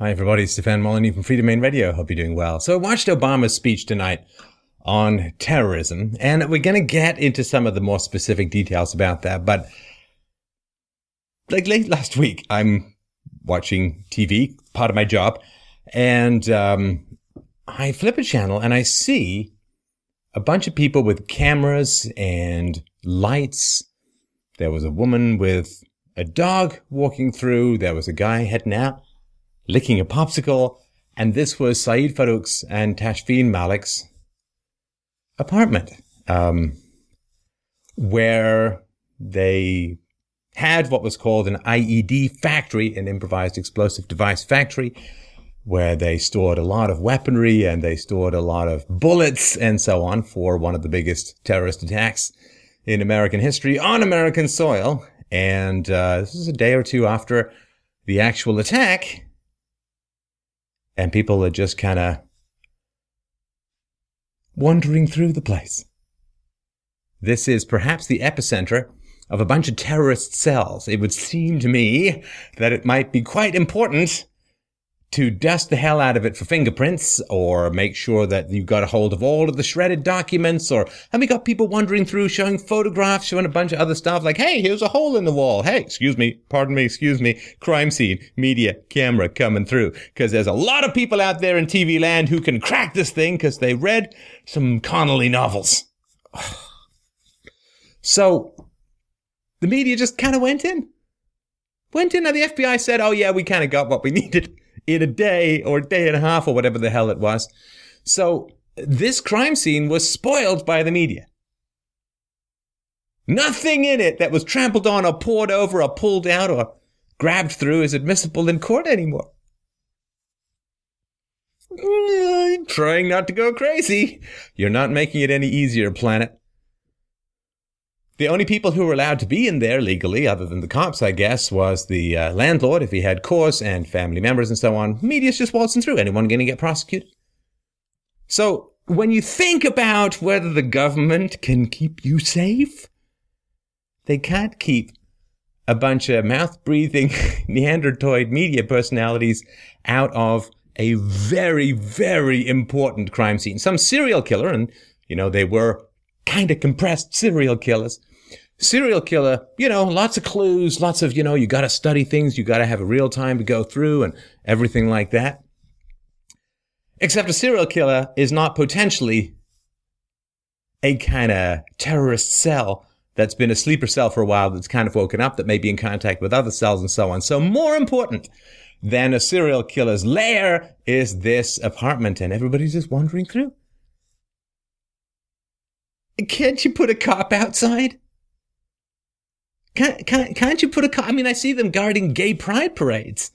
Hi, everybody. It's Stefan Molyneux from Freedomain Radio. Hope you're doing well. So I watched Obama's speech tonight on terrorism, and we're going to get into some of the more specific details about that. But like late last week, I'm watching TV, part of my job, and um, I flip a channel and I see a bunch of people with cameras and lights. There was a woman with a dog walking through. There was a guy heading out licking a popsicle, and this was Syed Farook's and Tashfeen Malik's apartment, um, where they had what was called an IED factory, an improvised explosive device factory, where they stored a lot of weaponry and they stored a lot of bullets and so on for one of the biggest terrorist attacks in American history on American soil. And uh, this is a day or two after the actual attack and people are just kind of wandering through the place. This is perhaps the epicenter of a bunch of terrorist cells. It would seem to me that it might be quite important to dust the hell out of it for fingerprints or make sure that you got a hold of all of the shredded documents or have we got people wandering through showing photographs, showing a bunch of other stuff like, hey, here's a hole in the wall. Hey, excuse me, pardon me, excuse me, crime scene, media, camera coming through. Cause there's a lot of people out there in TV land who can crack this thing because they read some Connolly novels. so the media just kind of went in. Went in and the FBI said, oh yeah, we kind of got what we needed in a day or a day and a half or whatever the hell it was. So this crime scene was spoiled by the media. Nothing in it that was trampled on or poured over or pulled out or grabbed through is admissible in court anymore. Trying not to go crazy. You're not making it any easier, planet. The only people who were allowed to be in there legally, other than the cops, I guess, was the uh, landlord if he had course and family members and so on. Media's just waltzing through. Anyone going to get prosecuted? So when you think about whether the government can keep you safe, they can't keep a bunch of mouth breathing Neanderthaloid media personalities out of a very, very important crime scene. Some serial killer, and you know, they were kind of compressed serial killers, serial killer, you know, lots of clues, lots of, you know, you got to study things, you got to have a real time to go through and everything like that. Except a serial killer is not potentially a kind of terrorist cell that's been a sleeper cell for a while that's kind of woken up that may be in contact with other cells and so on. So more important than a serial killer's lair is this apartment and everybody's just wandering through. Can't you put a cop outside? Can't, can't, can't you put a cop? I mean, I see them guarding gay pride parades.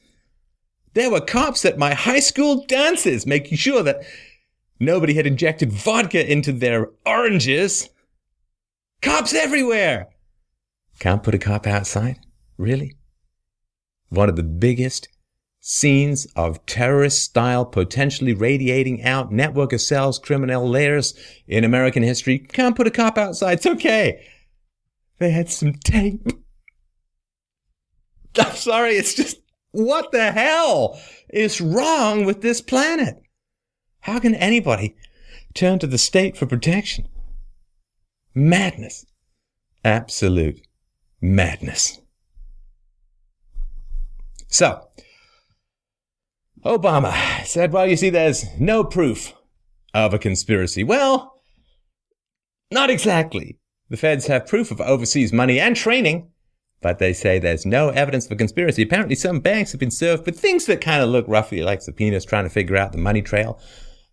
There were cops at my high school dances making sure that nobody had injected vodka into their oranges. Cops everywhere. Can't put a cop outside? Really? One of the biggest scenes of terrorist style, potentially radiating out network of cells, criminal layers in American history. Can't put a cop outside. It's okay. They had some tape. I'm sorry, it's just, what the hell is wrong with this planet? How can anybody turn to the state for protection? Madness. Absolute madness. So, Obama said, well, you see, there's no proof of a conspiracy. Well, not exactly. The feds have proof of overseas money and training, but they say there's no evidence of a conspiracy. Apparently, some banks have been served with things that kind of look roughly like subpoenas trying to figure out the money trail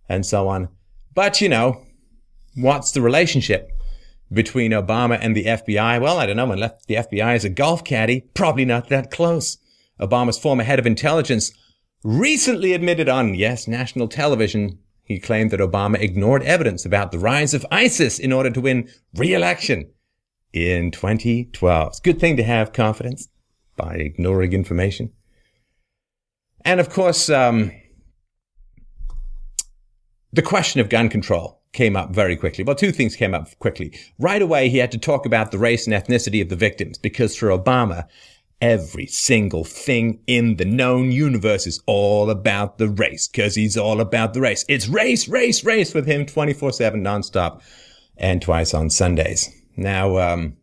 and so on. But, you know, what's the relationship between Obama and the FBI? Well, I don't know. Unless the FBI is a golf caddy, probably not that close. Obama's former head of intelligence recently admitted on, yes, national television he claimed that Obama ignored evidence about the rise of ISIS in order to win re-election in 2012. It's a good thing to have confidence by ignoring information. And of course, um, the question of gun control came up very quickly. Well, two things came up quickly. Right away, he had to talk about the race and ethnicity of the victims because for Obama, Every single thing in the known universe is all about the race, cause he's all about the race. It's race, race, race with him 24-7 nonstop and twice on Sundays. Now, um,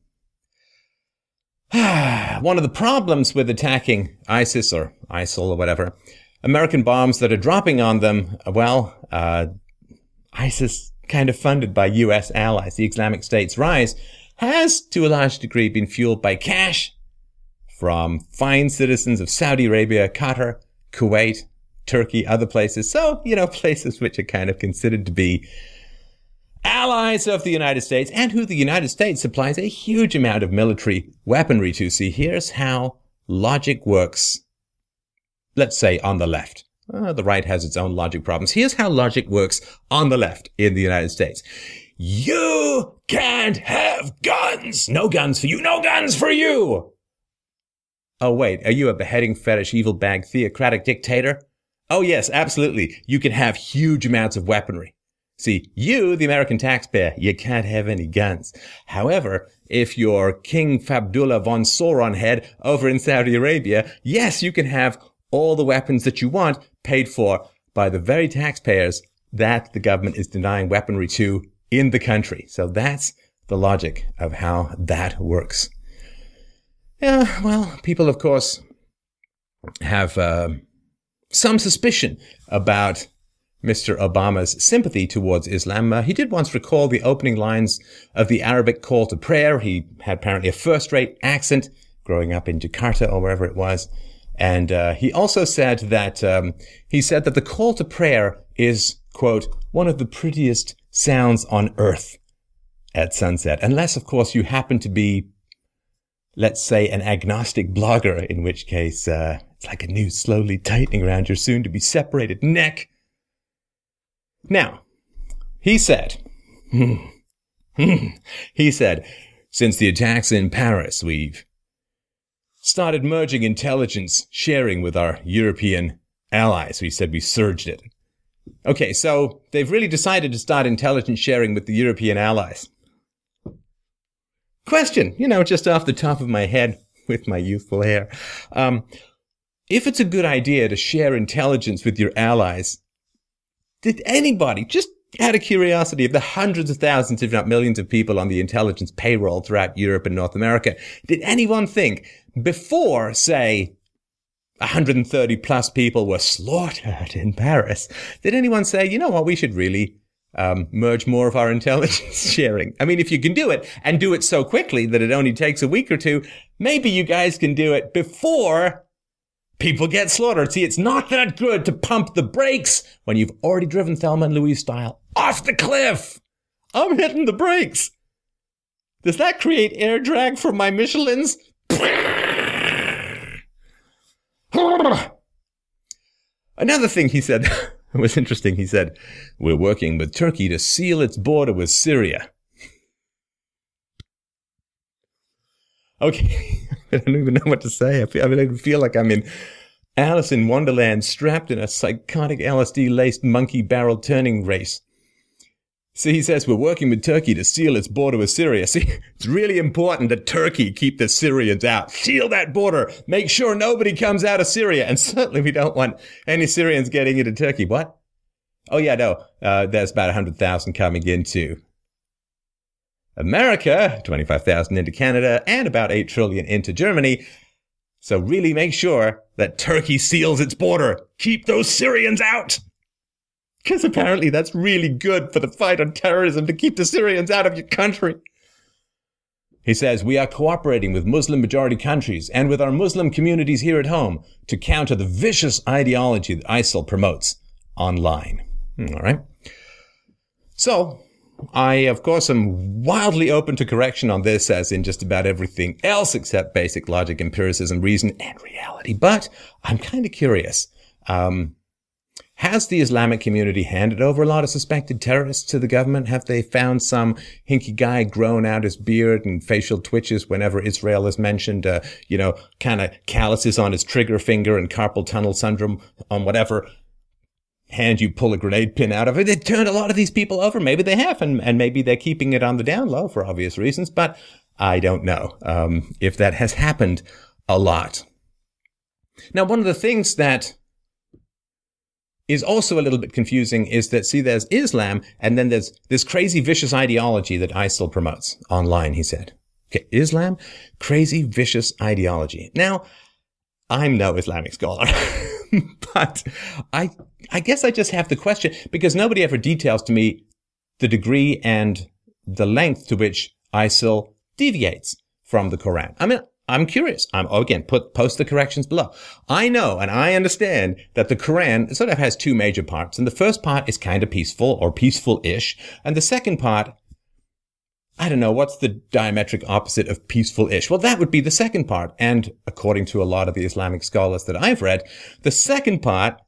one of the problems with attacking ISIS or ISIL or whatever, American bombs that are dropping on them, well, uh, ISIS kind of funded by US allies, the Islamic State's rise has to a large degree been fueled by cash from fine citizens of Saudi Arabia, Qatar, Kuwait, Turkey, other places. So, you know, places which are kind of considered to be allies of the United States and who the United States supplies a huge amount of military weaponry to. See, here's how logic works. Let's say on the left. Uh, the right has its own logic problems. Here's how logic works on the left in the United States. You can't have guns. No guns for you. No guns for you. Oh, wait. Are you a beheading fetish, evil bag, theocratic dictator? Oh, yes, absolutely. You can have huge amounts of weaponry. See, you, the American taxpayer, you can't have any guns. However, if you're King Fabdullah von Sauron head over in Saudi Arabia, yes, you can have all the weapons that you want paid for by the very taxpayers that the government is denying weaponry to in the country. So that's the logic of how that works. Yeah, well, people, of course, have uh, some suspicion about Mr. Obama's sympathy towards Islam. Uh, he did once recall the opening lines of the Arabic call to prayer. He had apparently a first rate accent growing up in Jakarta or wherever it was. And uh, he also said that um, he said that the call to prayer is quote one of the prettiest sounds on earth at sunset, unless of course you happen to be, let's say, an agnostic blogger, in which case uh, it's like a noose slowly tightening around your soon to be separated neck. Now, he said, he said, since the attacks in Paris, we've started merging intelligence sharing with our European allies. We said we surged it. Okay, so they've really decided to start intelligence sharing with the European allies. Question, you know, just off the top of my head with my youthful hair. Um, if it's a good idea to share intelligence with your allies, did anybody, just out of curiosity, of the hundreds of thousands, if not millions of people on the intelligence payroll throughout Europe and North America, did anyone think before, say, 130 plus people were slaughtered in Paris, did anyone say, you know what, we should really um, merge more of our intelligence sharing? I mean, if you can do it and do it so quickly that it only takes a week or two, maybe you guys can do it before people get slaughtered. See, it's not that good to pump the brakes when you've already driven Thelma and Louise style off the cliff. I'm hitting the brakes. Does that create air drag for my Michelins? Another thing he said was interesting. He said, We're working with Turkey to seal its border with Syria. Okay, I don't even know what to say. I feel, I, mean, I feel like I'm in Alice in Wonderland strapped in a psychotic LSD laced monkey barrel turning race. See, he says we're working with Turkey to seal its border with Syria. See, it's really important that Turkey keep the Syrians out. Seal that border. Make sure nobody comes out of Syria. And certainly we don't want any Syrians getting into Turkey. What? Oh yeah, no. Uh, there's about 100,000 coming into America, 25,000 into Canada, and about 8 trillion into Germany. So really make sure that Turkey seals its border. Keep those Syrians out. Because apparently that's really good for the fight on terrorism to keep the Syrians out of your country. He says, We are cooperating with Muslim majority countries and with our Muslim communities here at home to counter the vicious ideology that ISIL promotes online. Hmm, all right. So, I, of course, am wildly open to correction on this, as in just about everything else except basic logic, empiricism, reason, and reality. But I'm kind of curious. Um, has the Islamic community handed over a lot of suspected terrorists to the government? Have they found some hinky guy grown out his beard and facial twitches whenever Israel is mentioned? Uh, you know, kind of calluses on his trigger finger and carpal tunnel syndrome on whatever hand you pull a grenade pin out of it. They turned a lot of these people over. Maybe they have, and, and maybe they're keeping it on the down low for obvious reasons, but I don't know um, if that has happened a lot. Now, one of the things that is also a little bit confusing is that, see, there's Islam and then there's this crazy vicious ideology that ISIL promotes online, he said. Okay, Islam, crazy vicious ideology. Now, I'm no Islamic scholar, but I, I guess I just have the question because nobody ever details to me the degree and the length to which ISIL deviates from the Quran. I mean, I'm curious. I'm oh, again put post the corrections below. I know and I understand that the Quran sort of has two major parts, and the first part is kind of peaceful or peaceful-ish, and the second part, I don't know, what's the diametric opposite of peaceful-ish? Well, that would be the second part, and according to a lot of the Islamic scholars that I've read, the second part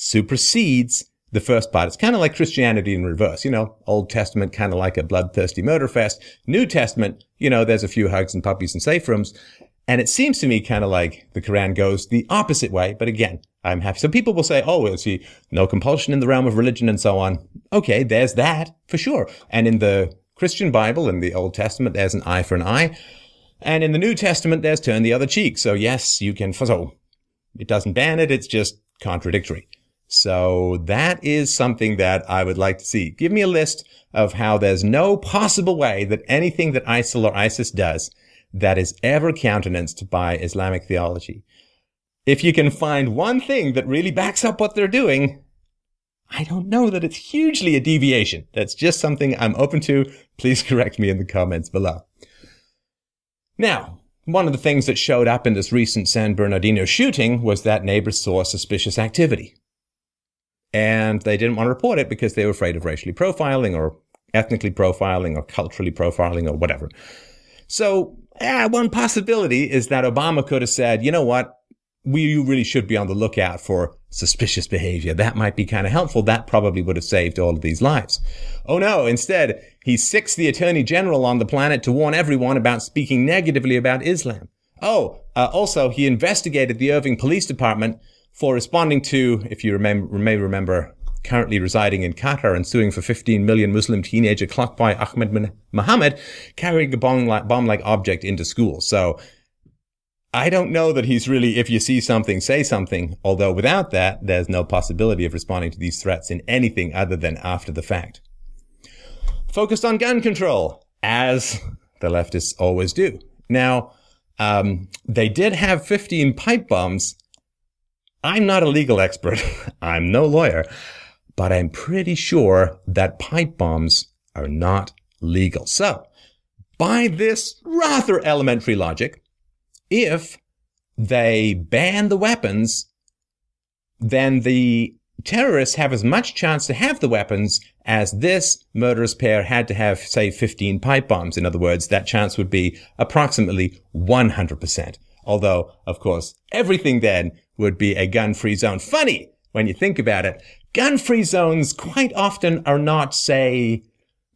supersedes the first part. It's kind of like Christianity in reverse. You know, Old Testament kind of like a bloodthirsty murder fest. New Testament, you know, there's a few hugs and puppies and safe rooms. And it seems to me kind of like the Quran goes the opposite way. But again, I'm happy. So people will say, oh, we'll see no compulsion in the realm of religion and so on. Okay, there's that for sure. And in the Christian Bible, in the Old Testament, there's an eye for an eye. And in the New Testament, there's turn the other cheek. So yes, you can, so it doesn't ban it. It's just contradictory. So that is something that I would like to see. Give me a list of how there's no possible way that anything that ISIL or ISIS does that is ever countenanced by Islamic theology. If you can find one thing that really backs up what they're doing, I don't know that it's hugely a deviation. That's just something I'm open to. Please correct me in the comments below. Now, one of the things that showed up in this recent San Bernardino shooting was that neighbors saw suspicious activity and they didn't want to report it because they were afraid of racially profiling or ethnically profiling or culturally profiling or whatever. So, one possibility is that Obama could have said, you know what? We really should be on the lookout for suspicious behavior. That might be kind of helpful. That probably would have saved all of these lives. Oh no, instead, he sixth the attorney general on the planet to warn everyone about speaking negatively about Islam. Oh, uh, also, he investigated the Irving Police Department for responding to, if you remember, may remember, currently residing in Qatar and suing for 15 million Muslim teenager clock boy Ahmed Mohamed carrying a bomb-like object into school. So I don't know that he's really, if you see something, say something. Although without that, there's no possibility of responding to these threats in anything other than after the fact. Focused on gun control, as the leftists always do. Now, um, they did have 15 pipe bombs I'm not a legal expert. I'm no lawyer, but I'm pretty sure that pipe bombs are not legal. So, by this rather elementary logic, if they ban the weapons, then the terrorists have as much chance to have the weapons as this murderous pair had to have, say, 15 pipe bombs. In other words, that chance would be approximately 100%. Although, of course, everything then would be a gun-free zone. Funny when you think about it. Gun-free zones quite often are not, say,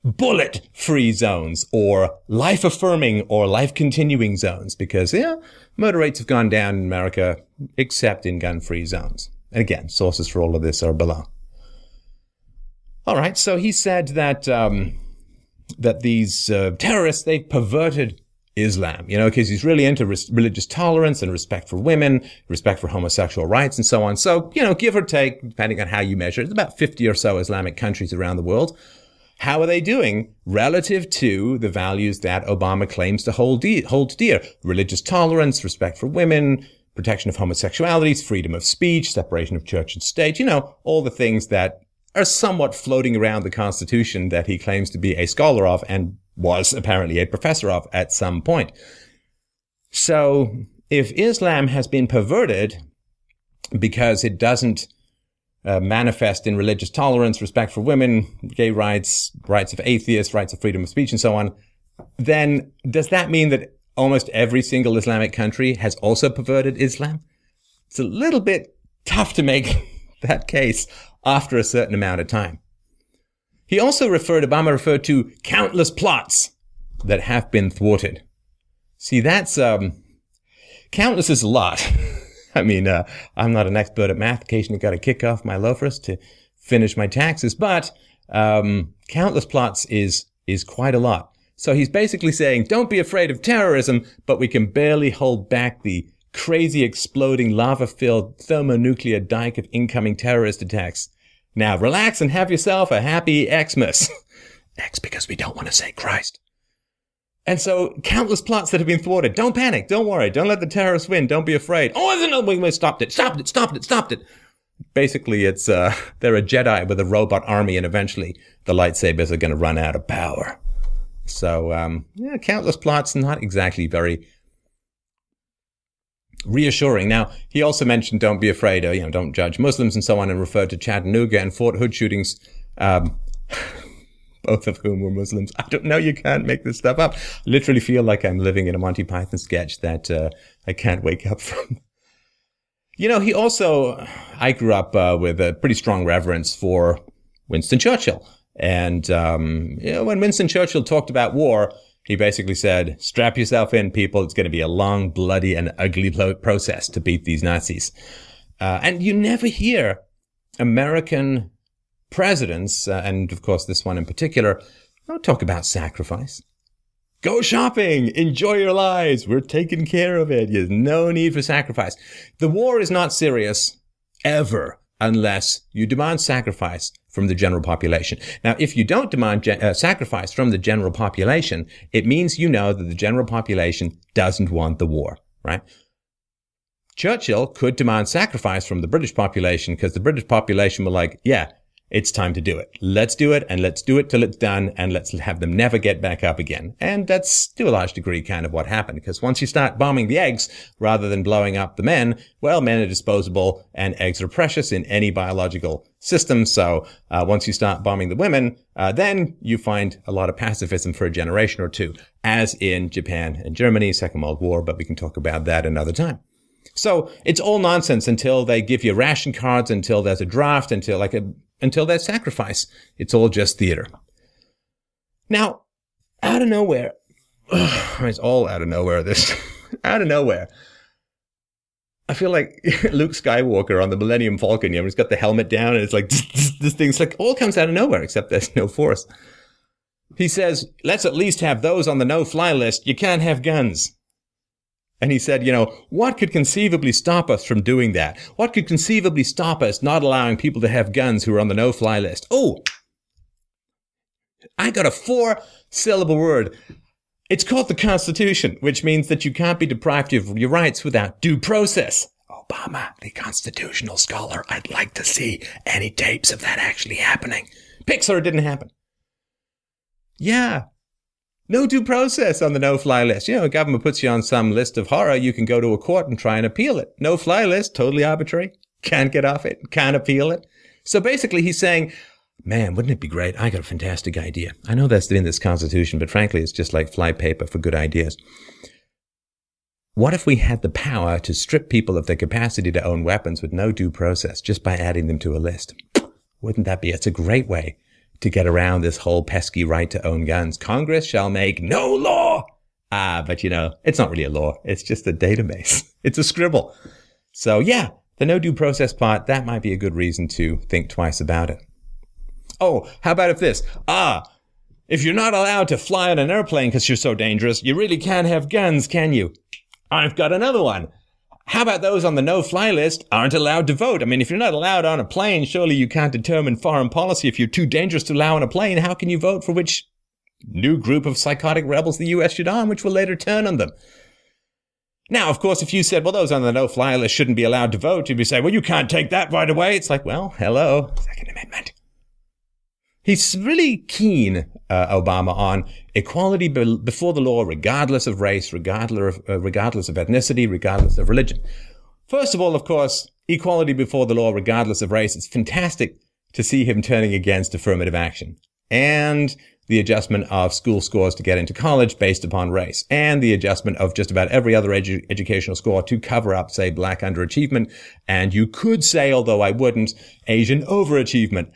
bullet-free zones or life-affirming or life-continuing zones because, yeah, murder rates have gone down in America except in gun-free zones. And again, sources for all of this are below. All right, so he said that um, that these uh, terrorists they've perverted Islam, you know, because he's really into res- religious tolerance and respect for women, respect for homosexual rights and so on. So, you know, give or take, depending on how you measure, it's about 50 or so Islamic countries around the world. How are they doing relative to the values that Obama claims to hold, de- hold dear? Religious tolerance, respect for women, protection of homosexuality, freedom of speech, separation of church and state, you know, all the things that are somewhat floating around the Constitution that he claims to be a scholar of and was apparently a professor of at some point. So if Islam has been perverted because it doesn't uh, manifest in religious tolerance, respect for women, gay rights, rights of atheists, rights of freedom of speech, and so on, then does that mean that almost every single Islamic country has also perverted Islam? It's a little bit tough to make that case after a certain amount of time. He also referred, Obama referred to countless plots that have been thwarted. See, that's, um, countless is a lot. I mean, uh, I'm not an expert at math. Occasionally got to kick off my loafers to finish my taxes, but, um, countless plots is, is quite a lot. So he's basically saying, don't be afraid of terrorism, but we can barely hold back the crazy exploding lava filled thermonuclear dike of incoming terrorist attacks. Now relax and have yourself a happy Xmas. X because we don't want to say Christ. And so countless plots that have been thwarted. Don't panic. Don't worry. Don't let the terrorists win. Don't be afraid. Oh, there's another we stopped it. Stopped it. Stopped it. Stopped it. Basically, it's, uh, they're a Jedi with a robot army and eventually the lightsabers are going to run out of power. So, um, yeah, countless plots, not exactly very reassuring. Now, he also mentioned don't be afraid, or, you know, don't judge Muslims and so on, and referred to Chattanooga and Fort Hood shootings, um, both of whom were Muslims. I don't know. You can't make this stuff up. I literally feel like I'm living in a Monty Python sketch that uh, I can't wake up from. You know, he also, I grew up uh, with a pretty strong reverence for Winston Churchill. And, um, you know, when Winston Churchill talked about war, he basically said, strap yourself in, people. It's going to be a long, bloody, and ugly process to beat these Nazis. Uh, and you never hear American presidents, uh, and of course this one in particular, don't talk about sacrifice. Go shopping, enjoy your lives. We're taking care of it. There's no need for sacrifice. The war is not serious ever unless you demand sacrifice from the general population. Now, if you don't demand uh, sacrifice from the general population, it means you know that the general population doesn't want the war, right? Churchill could demand sacrifice from the British population because the British population were like, yeah, it's time to do it. Let's do it and let's do it till it's done and let's have them never get back up again. And that's to a large degree kind of what happened because once you start bombing the eggs rather than blowing up the men, well, men are disposable and eggs are precious in any biological system. So uh, once you start bombing the women, uh, then you find a lot of pacifism for a generation or two, as in Japan and Germany, Second World War, but we can talk about that another time. So it's all nonsense until they give you ration cards, until there's a draft, until like a until that sacrifice. It's all just theater. Now, out of nowhere, it's all out of nowhere. This out of nowhere. I feel like Luke Skywalker on the Millennium Falcon. You know, he's got the helmet down, and it's like this thing's like all comes out of nowhere, except there's no force. He says, "Let's at least have those on the no-fly list. You can't have guns." And he said, you know, what could conceivably stop us from doing that? What could conceivably stop us not allowing people to have guns who are on the no fly list? Oh, I got a four syllable word. It's called the Constitution, which means that you can't be deprived of your rights without due process. Obama, the constitutional scholar, I'd like to see any tapes of that actually happening. Pixar, didn't happen. Yeah, no due process on the no fly list. You know, government puts you on some list of horror, you can go to a court and try and appeal it. No fly list, totally arbitrary. Can't get off it, can't appeal it. So basically, he's saying, man, wouldn't it be great? I got a fantastic idea. I know that's in this constitution, but frankly, it's just like fly paper for good ideas. What if we had the power to strip people of their capacity to own weapons with no due process just by adding them to a list? Wouldn't that be? It's a great way to get around this whole pesky right to own guns. Congress shall make no law. Ah, but you know, it's not really a law. It's just a database. It's a scribble. So yeah, the no due process part, that might be a good reason to think twice about it. Oh, how about if this? Ah, if you're not allowed to fly on an airplane because you're so dangerous, you really can't have guns, can you? I've got another one. How about those on the no-fly list aren't allowed to vote? I mean, if you're not allowed on a plane, surely you can't determine foreign policy. If you're too dangerous to allow on a plane, how can you vote for which new group of psychotic rebels the US should arm, which will later turn on them? Now, of course, if you said, well, those on the no-fly list shouldn't be allowed to vote, you'd be saying, well, you can't take that right away. It's like, well, hello, Second Amendment. He's really keen, uh, Obama, on equality be- before the law, regardless of race, regardless of, uh, regardless of ethnicity, regardless of religion. First of all, of course, equality before the law, regardless of race. It's fantastic to see him turning against affirmative action and the adjustment of school scores to get into college based upon race and the adjustment of just about every other edu- educational score to cover up, say, black underachievement. And you could say, although I wouldn't, Asian overachievement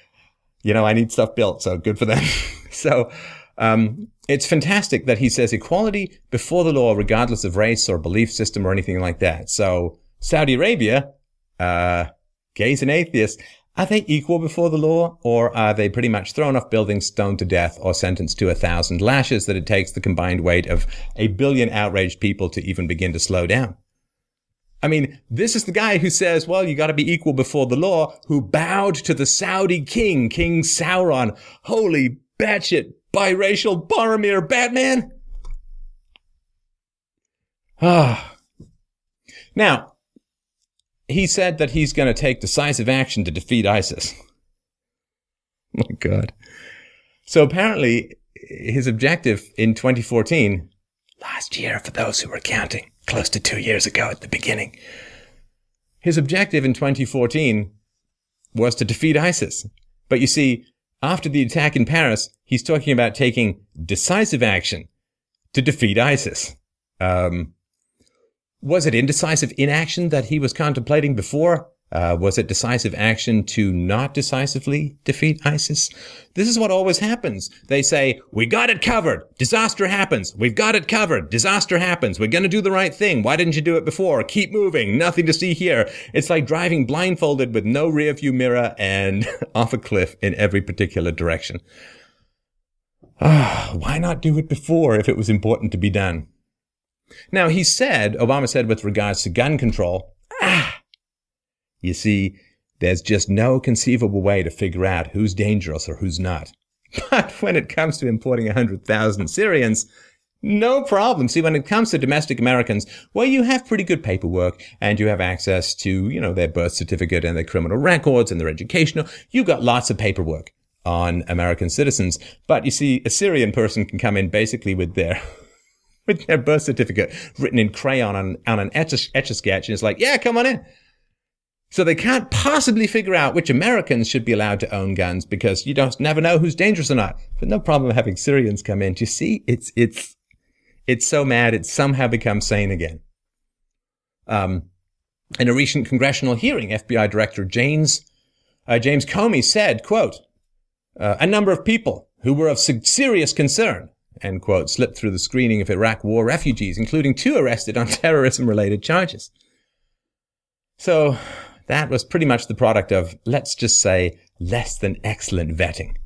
you know, I need stuff built. So good for them. so, um, it's fantastic that he says equality before the law, regardless of race or belief system or anything like that. So Saudi Arabia, uh, gays and atheists, are they equal before the law or are they pretty much thrown off buildings, stoned to death or sentenced to a thousand lashes that it takes the combined weight of a billion outraged people to even begin to slow down? I mean, this is the guy who says, well, you got to be equal before the law, who bowed to the Saudi king, King Sauron. Holy batshit biracial Boromir Batman. Ah. now, he said that he's going to take decisive action to defeat ISIS. my God. So apparently, his objective in 2014, last year for those who were counting, close to two years ago at the beginning, his objective in 2014 was to defeat ISIS. But you see, after the attack in Paris, he's talking about taking decisive action to defeat ISIS. Um, was it indecisive inaction that he was contemplating before? Uh, was it decisive action to not decisively defeat ISIS? This is what always happens. They say, we got it covered. Disaster happens. We've got it covered. Disaster happens. We're going to do the right thing. Why didn't you do it before? Keep moving. Nothing to see here. It's like driving blindfolded with no rear view mirror and off a cliff in every particular direction. Ah, why not do it before if it was important to be done? Now, he said, Obama said with regards to gun control, you see, there's just no conceivable way to figure out who's dangerous or who's not. But when it comes to importing 100,000 Syrians, no problem. See, when it comes to domestic Americans, well, you have pretty good paperwork and you have access to, you know, their birth certificate and their criminal records and their educational. You've got lots of paperwork on American citizens. But you see, a Syrian person can come in basically with their with their birth certificate written in crayon on, on an etch a sketch. And it's like, yeah, come on in. So they can't possibly figure out which Americans should be allowed to own guns because you don't never know who's dangerous or not. But no problem having Syrians come in. Do you see? It's, it's, it's so mad. It's somehow become sane again. Um, in a recent congressional hearing, FBI Director James, uh, James Comey said, quote, uh, a number of people who were of serious concern end quote, slipped through the screening of Iraq war refugees, including two arrested on terrorism related charges. So that was pretty much the product of, let's just say, less than excellent vetting.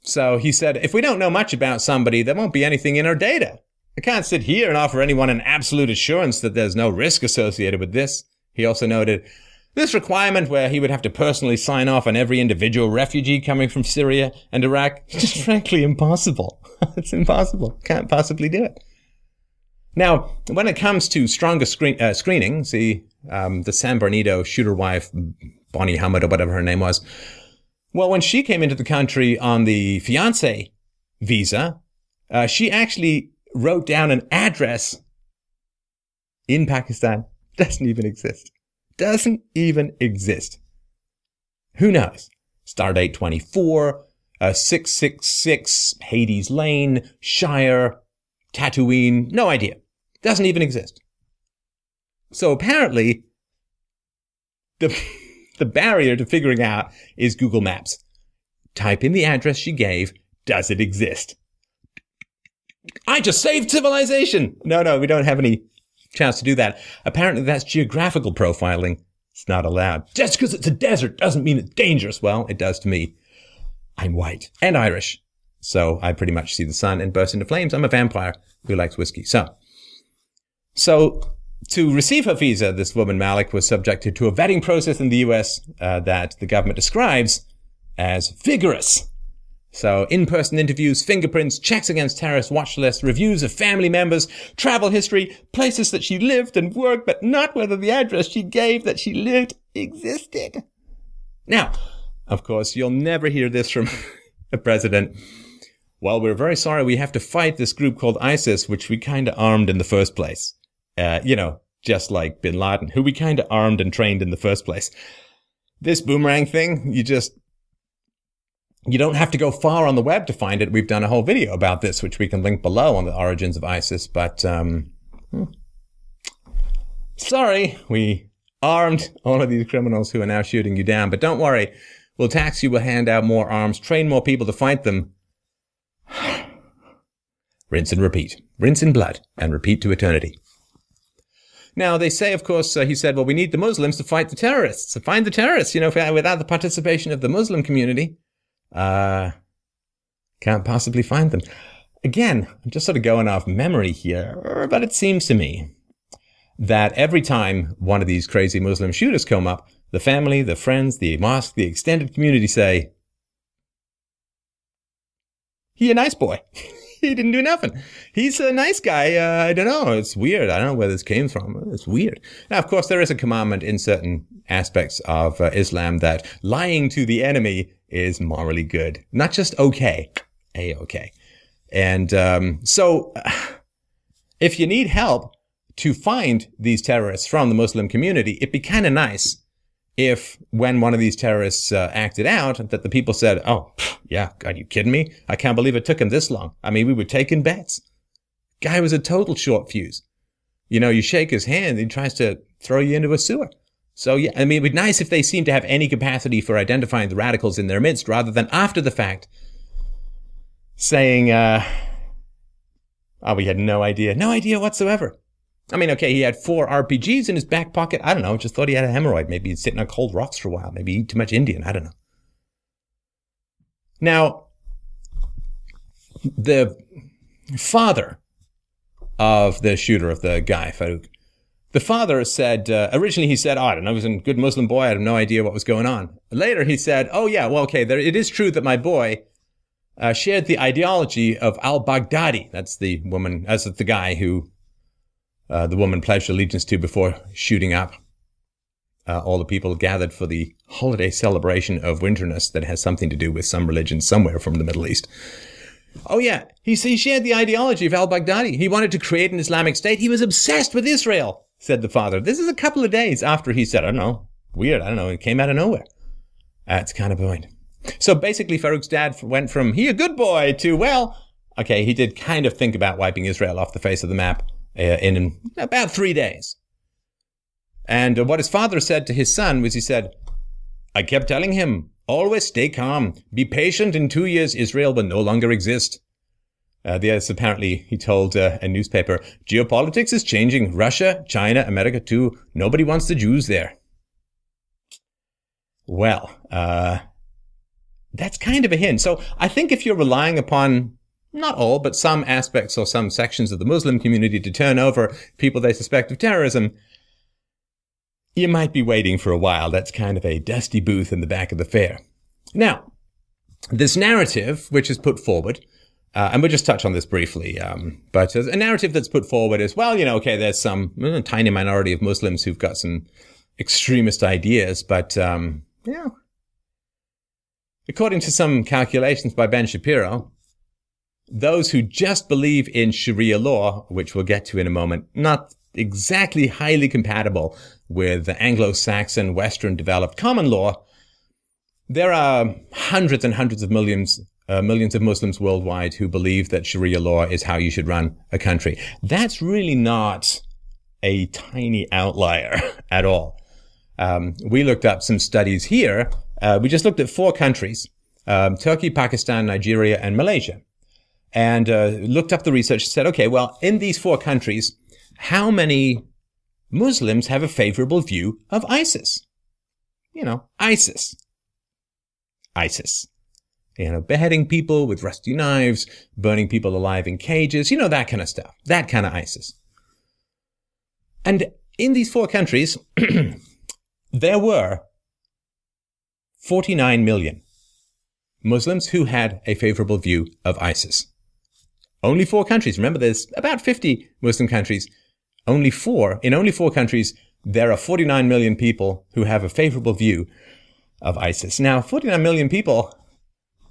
So he said, if we don't know much about somebody, there won't be anything in our data. I can't sit here and offer anyone an absolute assurance that there's no risk associated with this. He also noted, this requirement, where he would have to personally sign off on every individual refugee coming from Syria and Iraq, is just frankly impossible. it's impossible. Can't possibly do it. Now, when it comes to stronger screen, uh, screening, see, um, the San Bernardino shooter wife, Bonnie Hamid or whatever her name was, well, when she came into the country on the fiance visa, uh, she actually wrote down an address in Pakistan. Doesn't even exist doesn't even exist. Who knows? Stardate 24, uh, 666, Hades Lane, Shire, Tatooine, no idea. Doesn't even exist. So apparently, the, the barrier to figuring out is Google Maps. Type in the address she gave. Does it exist? I just saved civilization. No, no, we don't have any chance to do that. Apparently, that's geographical profiling. It's not allowed. Just because it's a desert doesn't mean it's dangerous. Well, it does to me. I'm white and Irish. So I pretty much see the sun and burst into flames. I'm a vampire who likes whiskey. So, so to receive her visa, this woman Malik was subjected to a vetting process in the US uh, that the government describes as vigorous. So, in-person interviews, fingerprints, checks against terrorist watch lists, reviews of family members, travel history, places that she lived and worked, but not whether the address she gave that she lived existed. Now, of course, you'll never hear this from a president. Well, we're very sorry we have to fight this group called ISIS, which we kind of armed in the first place. Uh, you know, just like bin Laden, who we kind of armed and trained in the first place. This boomerang thing, you just you don't have to go far on the web to find it. We've done a whole video about this, which we can link below on the origins of ISIS. But um, hmm. sorry, we armed all of these criminals who are now shooting you down. But don't worry, we'll tax you, we'll hand out more arms, train more people to fight them. Rinse and repeat. Rinse in blood and repeat to eternity. Now, they say, of course, uh, he said, well, we need the Muslims to fight the terrorists. To find the terrorists, you know, without the participation of the Muslim community, uh, can't possibly find them. Again, I'm just sort of going off memory here, but it seems to me that every time one of these crazy Muslim shooters come up, the family, the friends, the mosque, the extended community say, he a nice boy. he didn't do nothing. He's a nice guy. Uh, I don't know. It's weird. I don't know where this came from. It's weird. Now, of course, there is a commandment in certain aspects of uh, Islam that lying to the enemy is morally good, not just okay, a okay. And um, so, if you need help to find these terrorists from the Muslim community, it'd be kind of nice if when one of these terrorists uh, acted out, that the people said, "Oh, yeah, are you kidding me? I can't believe it took him this long. I mean, we were taking bets. Guy was a total short fuse. You know, you shake his hand, he tries to throw you into a sewer. So yeah, I mean, it'd be nice if they seem to have any capacity for identifying the radicals in their midst, rather than after the fact saying, uh, "Oh, we had no idea, no idea whatsoever." I mean, okay, he had four RPGs in his back pocket. I don't know. Just thought he had a hemorrhoid. Maybe he'd sitting on cold rocks for a while. Maybe eat too much Indian. I don't know. Now, the father of the shooter of the guy, Farook, the father said, uh, originally he said, oh, I don't know, he was a good Muslim boy. I had no idea what was going on. Later he said, oh yeah, well, okay, there, it is true that my boy uh, shared the ideology of al-Baghdadi. That's the woman, as the guy who uh, the woman pledged allegiance to before shooting up uh, all the people gathered for the holiday celebration of winterness that has something to do with some religion somewhere from the Middle East. Oh yeah, he, he shared the ideology of al-Baghdadi. He wanted to create an Islamic state. He was obsessed with Israel, said the father. This is a couple of days after he said, I don't know, weird, I don't know, it came out of nowhere. That's kind of point. So basically, Farook's dad went from, he a good boy, to, well, okay, he did kind of think about wiping Israel off the face of the map in about three days. And uh, what his father said to his son was he said, I kept telling him, always stay calm, be patient. In two years, Israel will no longer exist. Uh, there's apparently, he told uh, a newspaper, geopolitics is changing. Russia, China, America too. Nobody wants the Jews there. Well, uh, that's kind of a hint. So I think if you're relying upon not all, but some aspects or some sections of the Muslim community to turn over people they suspect of terrorism, you might be waiting for a while. That's kind of a dusty booth in the back of the fair. Now, this narrative, which is put forward, uh, and we'll just touch on this briefly, um, but a narrative that's put forward is, well, you know, okay, there's some uh, tiny minority of Muslims who've got some extremist ideas, but, um, you know, according to some calculations by Ben Shapiro, those who just believe in Sharia law, which we'll get to in a moment, not exactly highly compatible with the Anglo-Saxon Western developed common law, there are hundreds and hundreds of millions uh, millions of Muslims worldwide who believe that Sharia law is how you should run a country. That's really not a tiny outlier at all. Um, we looked up some studies here. Uh, we just looked at four countries: um, Turkey, Pakistan, Nigeria, and Malaysia and uh, looked up the research and said, okay, well, in these four countries, how many Muslims have a favorable view of ISIS? You know, ISIS. ISIS. You know, beheading people with rusty knives, burning people alive in cages, you know, that kind of stuff. That kind of ISIS. And in these four countries, there were 49 million Muslims who had a favorable view of ISIS. Only four countries. Remember, there's about 50 Muslim countries. Only four. In only four countries, there are 49 million people who have a favorable view of ISIS. Now, 49 million people,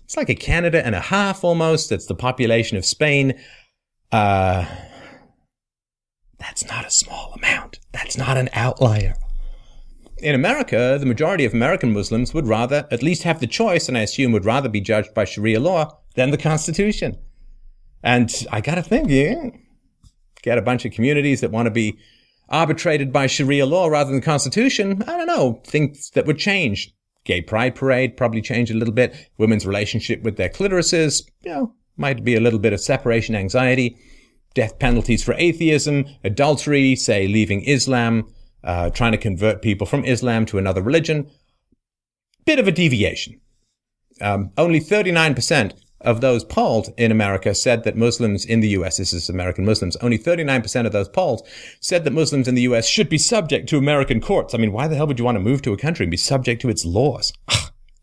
it's like a Canada and a half almost. That's the population of Spain. Uh, that's not a small amount. That's not an outlier. In America, the majority of American Muslims would rather at least have the choice, and I assume would rather be judged by Sharia law than the Constitution. And I got to think, yeah, get a bunch of communities that want to be arbitrated by Sharia law rather than the Constitution. I don't know, things that would change. Gay Pride Parade probably change a little bit. Women's relationship with their clitorises, you know, might be a little bit of separation anxiety. Death penalties for atheism, adultery, say leaving Islam, uh, trying to convert people from Islam to another religion. Bit of a deviation. Um, only 39% of those polled in America said that Muslims in the US, this is American Muslims, only 39% of those polled said that Muslims in the US should be subject to American courts. I mean, why the hell would you want to move to a country and be subject to its laws?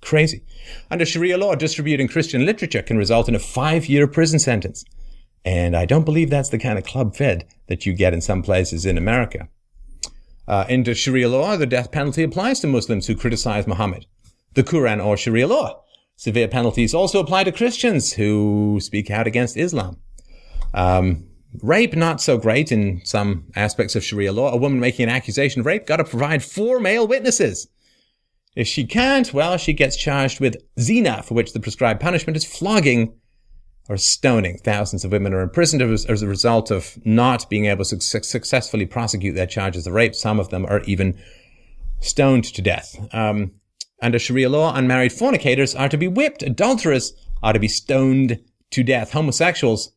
Crazy. Under Sharia law, distributing Christian literature can result in a five year prison sentence. And I don't believe that's the kind of club fed that you get in some places in America. Uh, under Sharia law, the death penalty applies to Muslims who criticize Muhammad, the Quran or Sharia law. Severe penalties also apply to Christians who speak out against Islam. Um, rape, not so great in some aspects of Sharia law. A woman making an accusation of rape got to provide four male witnesses. If she can't, well, she gets charged with zina, for which the prescribed punishment is flogging or stoning. Thousands of women are imprisoned as, a result of not being able to su- successfully prosecute their charges of rape. Some of them are even stoned to death. Um, under Sharia law, unmarried fornicators are to be whipped. Adulterers are to be stoned to death. Homosexuals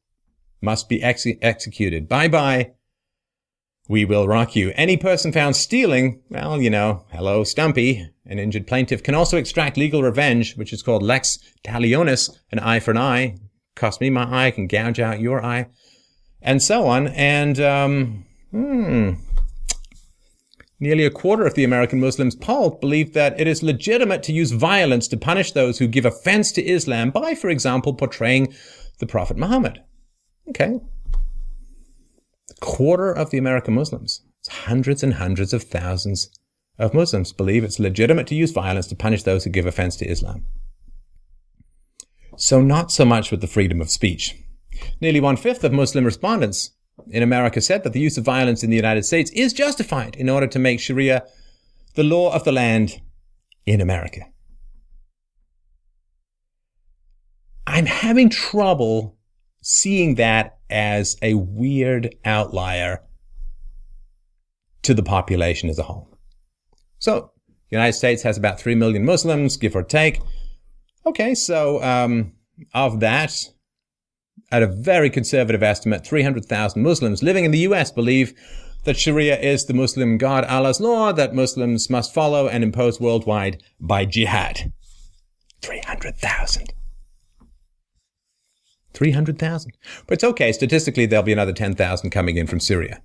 must be ex- executed. Bye bye. We will rock you. Any person found stealing, well, you know, hello, Stumpy. An injured plaintiff can also extract legal revenge, which is called lex talionis, an eye for an eye, cost me my eye, I can gouge out your eye, and so on. And um, hmm, nearly a quarter of the American Muslims polled believe that it is legitimate to use violence to punish those who give offense to Islam by, for example, portraying the Prophet Muhammad. Okay. A quarter of the American Muslims, hundreds and hundreds of thousands of Muslims, believe it's legitimate to use violence to punish those who give offense to Islam. So not so much with the freedom of speech. Nearly one fifth of Muslim respondents in America said that the use of violence in the United States is justified in order to make Sharia the law of the land in America. I'm having trouble seeing that as a weird outlier to the population as a whole. So, the United States has about 3 million Muslims, give or take. Okay, so um, of that, at a very conservative estimate, 300,000 Muslims living in the US believe that Sharia is the Muslim God Allah's law that Muslims must follow and impose worldwide by jihad. 300,000. 300,000. But it's okay. Statistically, there'll be another 10,000 coming in from Syria.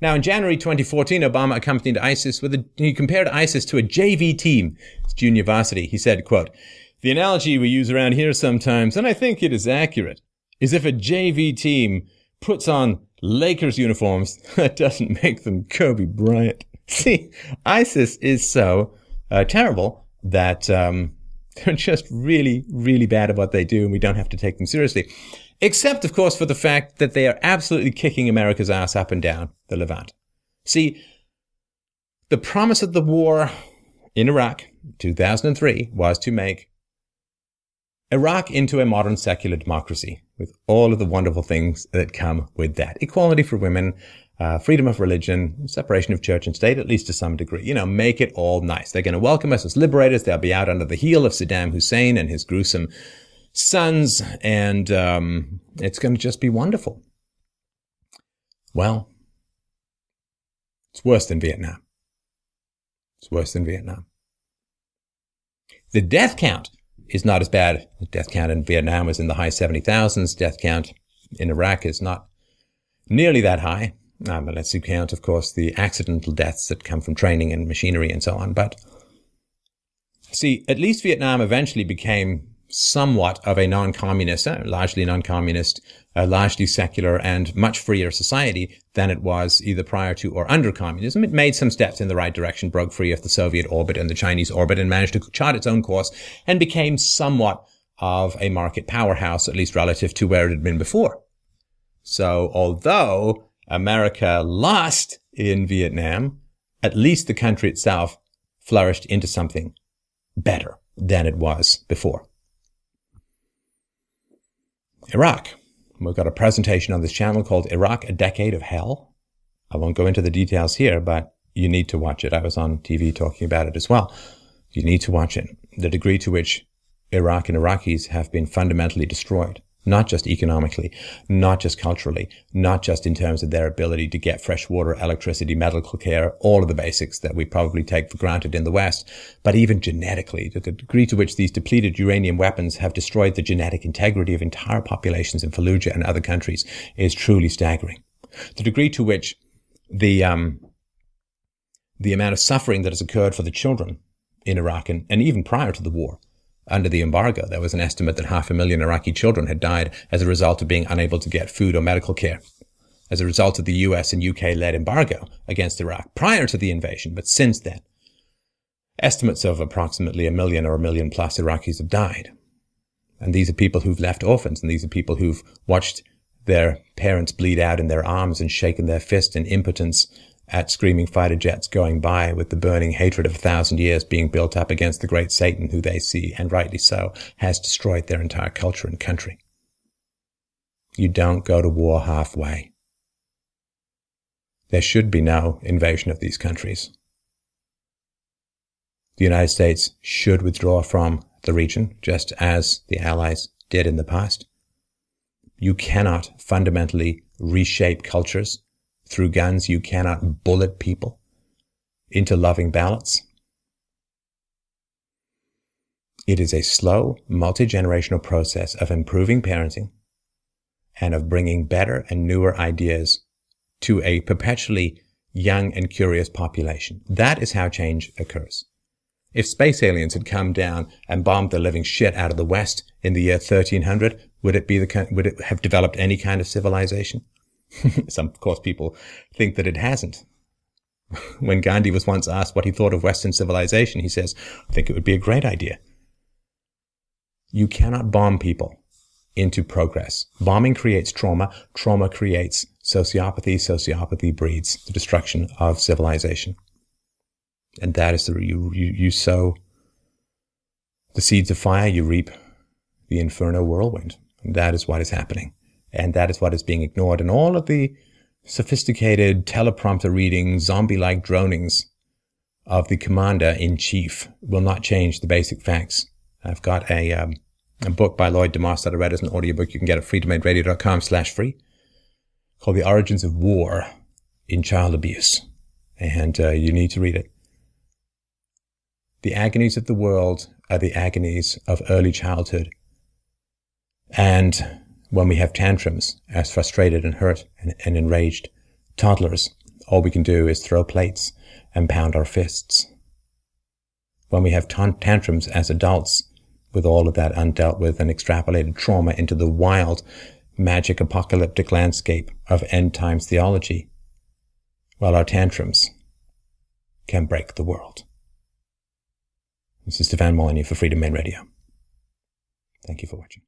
Now, in January 2014, Obama accompanied ISIS with a, he compared ISIS to a JV team, it's junior varsity. He said, quote, the analogy we use around here sometimes, and I think it is accurate, is if a JV team puts on Lakers uniforms, that doesn't make them Kobe Bryant. See, ISIS is so uh, terrible that um, they're just really, really bad at what they do, and we don't have to take them seriously. Except, of course, for the fact that they are absolutely kicking America's ass up and down the Levant. See, the promise of the war in Iraq, 2003, was to make Iraq into a modern secular democracy with all of the wonderful things that come with that. Equality for women, uh, freedom of religion, separation of church and state, at least to some degree. You know, make it all nice. They're going to welcome us as liberators. They'll be out under the heel of Saddam Hussein and his gruesome sons, and um, it's going to just be wonderful. Well, it's worse than Vietnam. It's worse than Vietnam. The death count is not as bad. Death count in Vietnam is in the high 70,000s. Death count in Iraq is not nearly that high. Um, let's count, of course, the accidental deaths that come from training and machinery and so on. But see, at least Vietnam eventually became somewhat of a non-communist, uh, largely non-communist, uh, largely secular and much freer society than it was either prior to or under communism. It made some steps in the right direction, broke free of the Soviet orbit and the Chinese orbit and managed to chart its own course and became somewhat of a market powerhouse, at least relative to where it had been before. So although America lost in Vietnam, at least the country itself flourished into something better than it was before. Iraq. We've got a presentation on this channel called Iraq, a Decade of Hell. I won't go into the details here, but you need to watch it. I was on TV talking about it as well. You need to watch it. The degree to which Iraq and Iraqis have been fundamentally destroyed not just economically, not just culturally, not just in terms of their ability to get fresh water, electricity, medical care, all of the basics that we probably take for granted in the West, but even genetically, to the degree to which these depleted uranium weapons have destroyed the genetic integrity of entire populations in Fallujah and other countries is truly staggering. The degree to which the, um, the amount of suffering that has occurred for the children in Iraq and, and even prior to the war under the embargo, there was an estimate that half a million Iraqi children had died as a result of being unable to get food or medical care as a result of the US and UK led embargo against Iraq prior to the invasion, but since then. Estimates of approximately a million or a million plus Iraqis have died. And these are people who've left orphans, and these are people who've watched their parents bleed out in their arms and shaken their fist in impotence at screaming fighter jets going by with the burning hatred of a thousand years being built up against the great Satan who they see, and rightly so, has destroyed their entire culture and country. You don't go to war halfway. There should be no invasion of these countries. The United States should withdraw from the region, just as the Allies did in the past. You cannot fundamentally reshape cultures through guns, you cannot bullet people into loving ballots. It is a slow, multi generational process of improving parenting and of bringing better and newer ideas to a perpetually young and curious population. That is how change occurs. If space aliens had come down and bombed the living shit out of the West in the year 1300, would it be the, would it have developed any kind of civilization? Some, of course, people think that it hasn't. when Gandhi was once asked what he thought of Western civilization, he says, I think it would be a great idea. You cannot bomb people into progress. Bombing creates trauma. Trauma creates sociopathy. Sociopathy breeds the destruction of civilization. And that is the, you, you, you sow the seeds of fire, you reap the inferno whirlwind. And that is what is happening. And that is what is being ignored. And all of the sophisticated teleprompter reading, zombie like dronings of the commander in chief will not change the basic facts. I've got a, um, a book by Lloyd deMause that I read as an audiobook. You can get it at freedomainradio.com slash free called The Origins of War in Child Abuse. And uh, you need to read it. The agonies of the world are the agonies of early childhood. And when we have tantrums as frustrated and hurt and, and enraged toddlers, all we can do is throw plates and pound our fists. When we have tantrums as adults, with all of that undealt with and extrapolated trauma into the wild, magic apocalyptic landscape of end times theology, well, our tantrums can break the world. This is Stefan Molyneux for Freedomain Radio. Thank you for watching.